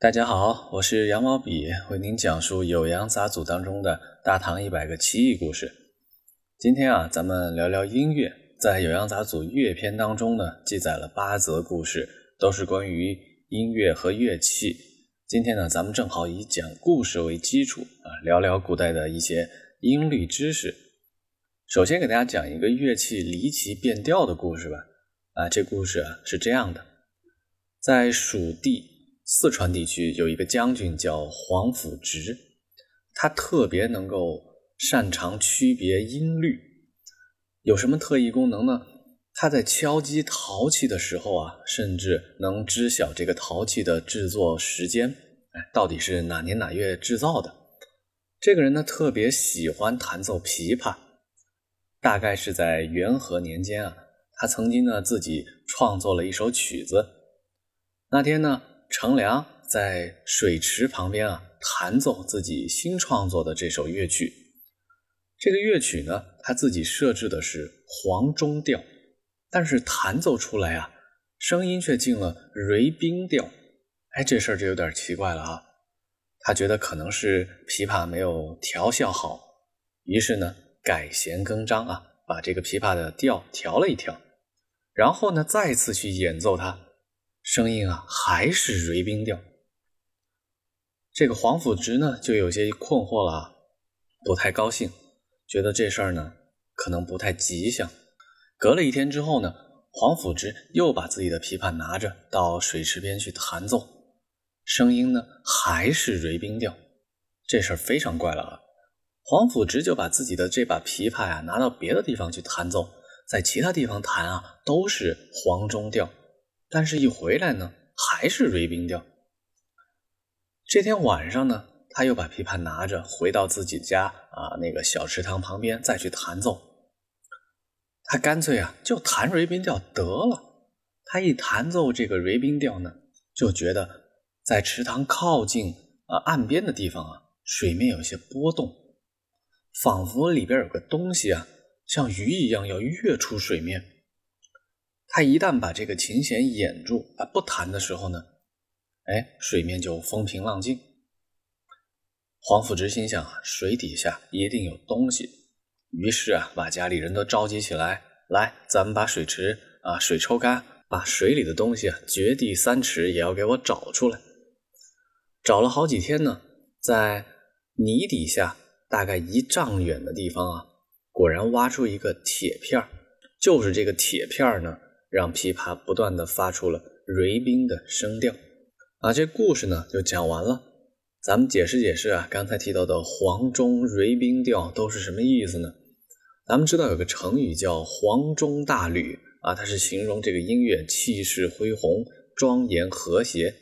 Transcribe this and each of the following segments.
大家好，我是羊毛笔，为您讲述《酉阳杂俎》当中的大唐一百个奇异故事。今天啊，咱们聊聊音乐。在《酉阳杂俎》乐篇当中呢，记载了八则故事，都是关于音乐和乐器。今天呢，咱们正好以讲故事为基础啊，聊聊古代的一些音律知识。首先给大家讲一个乐器离奇变调的故事吧。啊，这故事啊是这样的，在蜀地。四川地区有一个将军叫黄甫直，他特别能够擅长区别音律。有什么特异功能呢？他在敲击陶器的时候啊，甚至能知晓这个陶器的制作时间，哎，到底是哪年哪月制造的。这个人呢，特别喜欢弹奏琵琶。大概是在元和年间啊，他曾经呢自己创作了一首曲子。那天呢。程良在水池旁边啊，弹奏自己新创作的这首乐曲。这个乐曲呢，他自己设置的是黄钟调，但是弹奏出来啊，声音却进了瑞宾调。哎，这事儿就有点奇怪了啊。他觉得可能是琵琶没有调校好，于是呢，改弦更张啊，把这个琵琶的调调了一调，然后呢，再次去演奏它。声音啊，还是瑞宾调。这个黄甫直呢，就有些困惑了，不太高兴，觉得这事儿呢，可能不太吉祥。隔了一天之后呢，黄甫直又把自己的琵琶拿着到水池边去弹奏，声音呢，还是瑞宾调。这事儿非常怪了啊！黄甫直就把自己的这把琵琶呀，拿到别的地方去弹奏，在其他地方弹啊，都是黄钟调。但是，一回来呢，还是瑞宾调。这天晚上呢，他又把琵琶拿着回到自己家啊那个小池塘旁边，再去弹奏。他干脆啊，就弹瑞宾调得了。他一弹奏这个瑞宾调呢，就觉得在池塘靠近啊岸边的地方啊，水面有些波动，仿佛里边有个东西啊，像鱼一样要跃出水面。他一旦把这个琴弦掩住啊，不弹的时候呢，哎，水面就风平浪静。黄甫直心想啊，水底下一定有东西，于是啊，把家里人都召集起来，来，咱们把水池啊水抽干，把水里的东西啊掘地三尺也要给我找出来。找了好几天呢，在泥底下大概一丈远的地方啊，果然挖出一个铁片就是这个铁片呢。让琵琶不断的发出了瑞宾的声调，啊，这故事呢就讲完了。咱们解释解释啊，刚才提到的黄钟瑞宾调都是什么意思呢？咱们知道有个成语叫黄钟大吕啊，它是形容这个音乐气势恢宏、庄严和谐。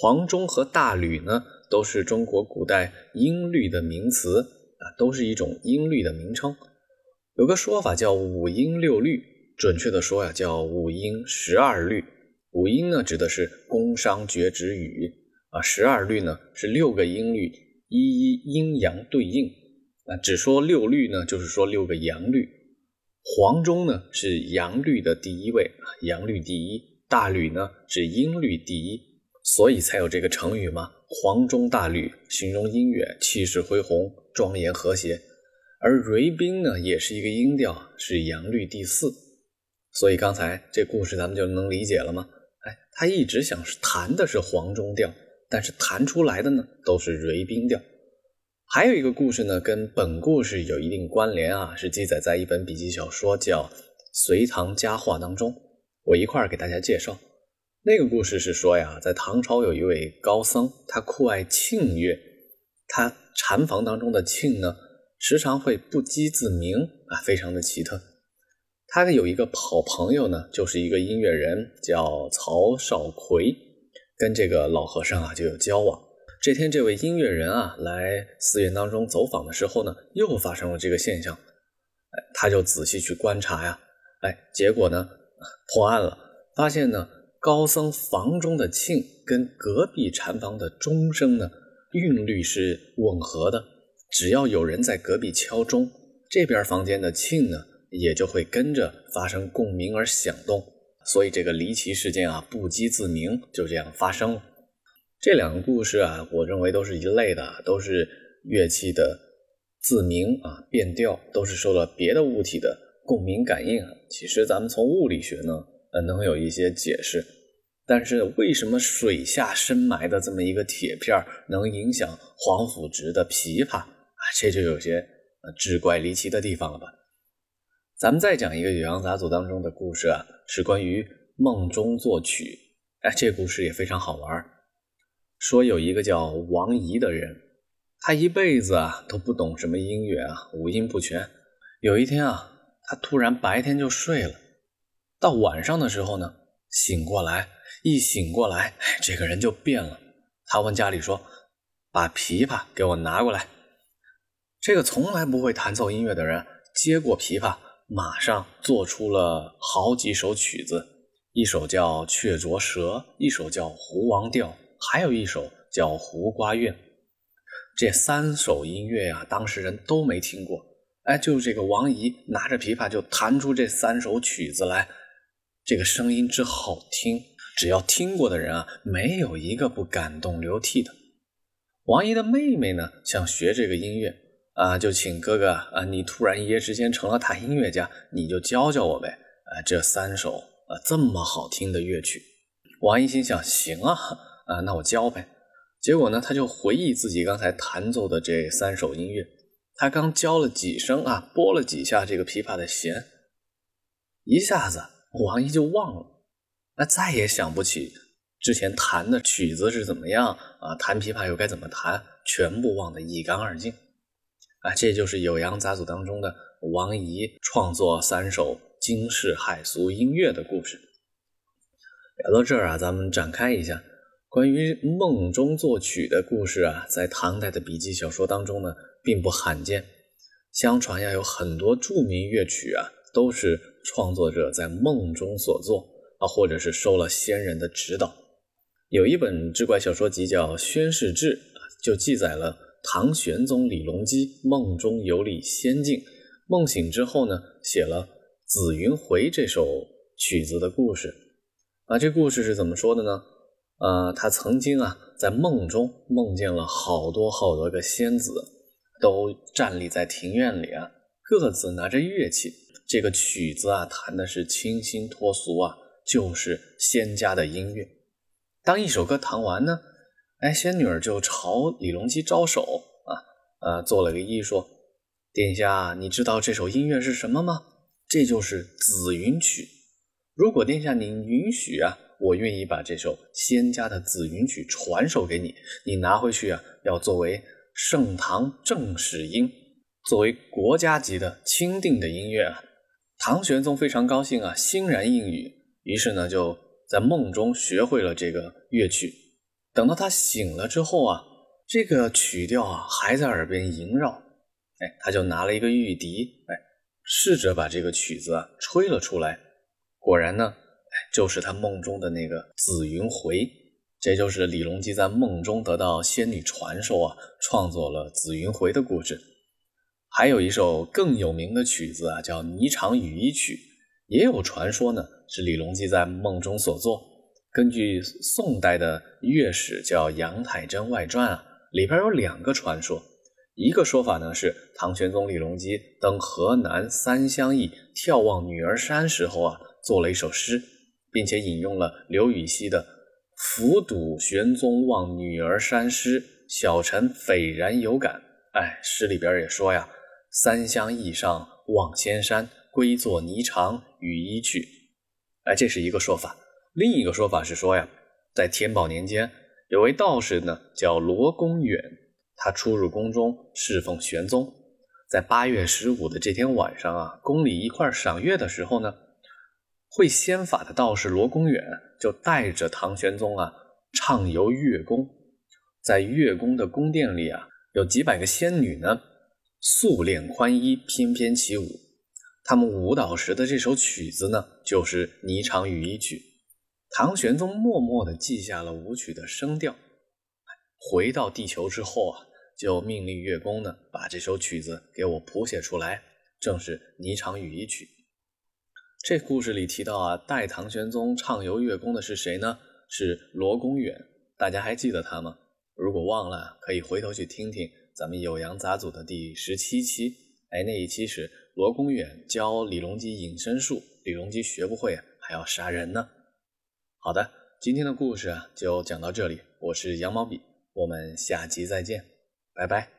黄钟和大吕呢，都是中国古代音律的名词啊，都是一种音律的名称。有个说法叫五音六律。准确的说呀，叫五音十二律。五音呢，指的是宫商角徵羽啊；十二律呢，是六个音律，一一阴阳对应啊。只说六律呢，就是说六个阳律。黄钟呢，是阳律的第一位，阳律第一；大吕呢，是音律第一，所以才有这个成语嘛，“黄钟大吕”，形容音乐气势恢宏、庄严和谐。而瑞宾呢，也是一个音调，是阳律第四。所以刚才这故事咱们就能理解了吗？哎，他一直想弹的是黄钟调，但是弹出来的呢都是瑞宾调。还有一个故事呢，跟本故事有一定关联啊，是记载在一本笔记小说叫《隋唐佳话》当中。我一块儿给大家介绍。那个故事是说呀，在唐朝有一位高僧，他酷爱磬乐，他禅房当中的磬呢，时常会不击自鸣啊，非常的奇特。他的有一个好朋友呢，就是一个音乐人，叫曹少奎，跟这个老和尚啊就有交往。这天，这位音乐人啊来寺院当中走访的时候呢，又发生了这个现象。哎，他就仔细去观察呀，哎，结果呢破案了，发现呢高僧房中的磬跟隔壁禅房的钟声呢韵律是吻合的，只要有人在隔壁敲钟，这边房间的磬呢。也就会跟着发生共鸣而响动，所以这个离奇事件啊不击自鸣就这样发生了。这两个故事啊，我认为都是一类的，都是乐器的自鸣啊、变调，都是受了别的物体的共鸣感应。其实咱们从物理学呢，呃，能有一些解释。但是为什么水下深埋的这么一个铁片能影响黄甫直的琵琶啊？这就有些呃志怪离奇的地方了吧？咱们再讲一个《酉阳杂俎》当中的故事啊，是关于梦中作曲。哎，这故事也非常好玩。说有一个叫王怡的人，他一辈子啊都不懂什么音乐啊，五音不全。有一天啊，他突然白天就睡了，到晚上的时候呢，醒过来。一醒过来，这个人就变了。他问家里说：“把琵琶给我拿过来。”这个从来不会弹奏音乐的人接过琵琶，马上做出了好几首曲子，一首叫《雀啄舌》，一首叫《胡王调》，还有一首叫《胡瓜怨》。这三首音乐啊，当事人都没听过。哎，就这个王仪拿着琵琶就弹出这三首曲子来，这个声音之好听。只要听过的人啊，没有一个不感动流涕的。王姨的妹妹呢，想学这个音乐啊，就请哥哥啊，你突然一夜之间成了大音乐家，你就教教我呗。啊，这三首啊这么好听的乐曲，王一心想，行啊，啊，那我教呗。结果呢，他就回忆自己刚才弹奏的这三首音乐，他刚教了几声啊，拨了几下这个琵琶的弦，一下子王一就忘了。那再也想不起之前弹的曲子是怎么样啊？弹琵琶又该怎么弹？全部忘得一干二净啊！这就是《酉阳杂俎》当中的王仪创作三首惊世骇俗音乐的故事。聊到这儿啊，咱们展开一下关于梦中作曲的故事啊，在唐代的笔记小说当中呢，并不罕见。相传呀，有很多著名乐曲啊，都是创作者在梦中所作啊。或者是受了仙人的指导，有一本志怪小说集叫《宣室志》，就记载了唐玄宗李隆基梦中游历仙境，梦醒之后呢，写了《紫云回》这首曲子的故事。啊，这故事是怎么说的呢？呃，他曾经啊，在梦中梦见了好多好多个仙子，都站立在庭院里啊，各自拿着乐器，这个曲子啊，弹的是清新脱俗啊。就是仙家的音乐。当一首歌弹完呢，哎，仙女儿就朝李隆基招手啊，呃，做了个揖，说：“殿下，你知道这首音乐是什么吗？这就是《紫云曲》。如果殿下您允许啊，我愿意把这首仙家的《紫云曲》传授给你。你拿回去啊，要作为盛唐正史音，作为国家级的钦定的音乐啊。”唐玄宗非常高兴啊，欣然应允。于是呢，就在梦中学会了这个乐曲。等到他醒了之后啊，这个曲调啊还在耳边萦绕。哎，他就拿了一个玉笛，哎，试着把这个曲子啊吹了出来。果然呢，哎，就是他梦中的那个《紫云回》。这就是李隆基在梦中得到仙女传授啊，创作了《紫云回》的故事。还有一首更有名的曲子啊，叫《霓裳羽衣曲》。也有传说呢，是李隆基在梦中所作。根据宋代的乐史叫《杨太真外传》啊，里边有两个传说。一个说法呢是唐玄宗李隆基登河南三乡驿眺望女儿山时候啊，做了一首诗，并且引用了刘禹锡的“俯睹玄宗望女儿山”诗，小臣斐然有感。哎，诗里边也说呀：“三乡驿上望仙山。”归作霓裳羽衣曲，哎，这是一个说法。另一个说法是说呀，在天宝年间，有位道士呢叫罗公远，他出入宫中侍奉玄宗。在八月十五的这天晚上啊，宫里一块赏月的时候呢，会仙法的道士罗公远就带着唐玄宗啊畅游月宫。在月宫的宫殿里啊，有几百个仙女呢，素练宽衣，翩翩起舞。他们舞蹈时的这首曲子呢，就是《霓裳羽衣曲》。唐玄宗默默的记下了舞曲的声调。回到地球之后啊就命令乐工呢把这首曲子给我谱写出来正是霓裳羽衣曲。这故事里提到啊带唐玄宗畅游月宫的是谁呢？是罗公远大家还记得他吗？如果忘了可以回头去听听咱们酉阳杂组的第十七期。哎那一期是罗公远教李隆基隐身术李隆基学不会还要杀人呢。好的今天的故事啊就讲到这里我是羊毛笔我们下期再见拜拜。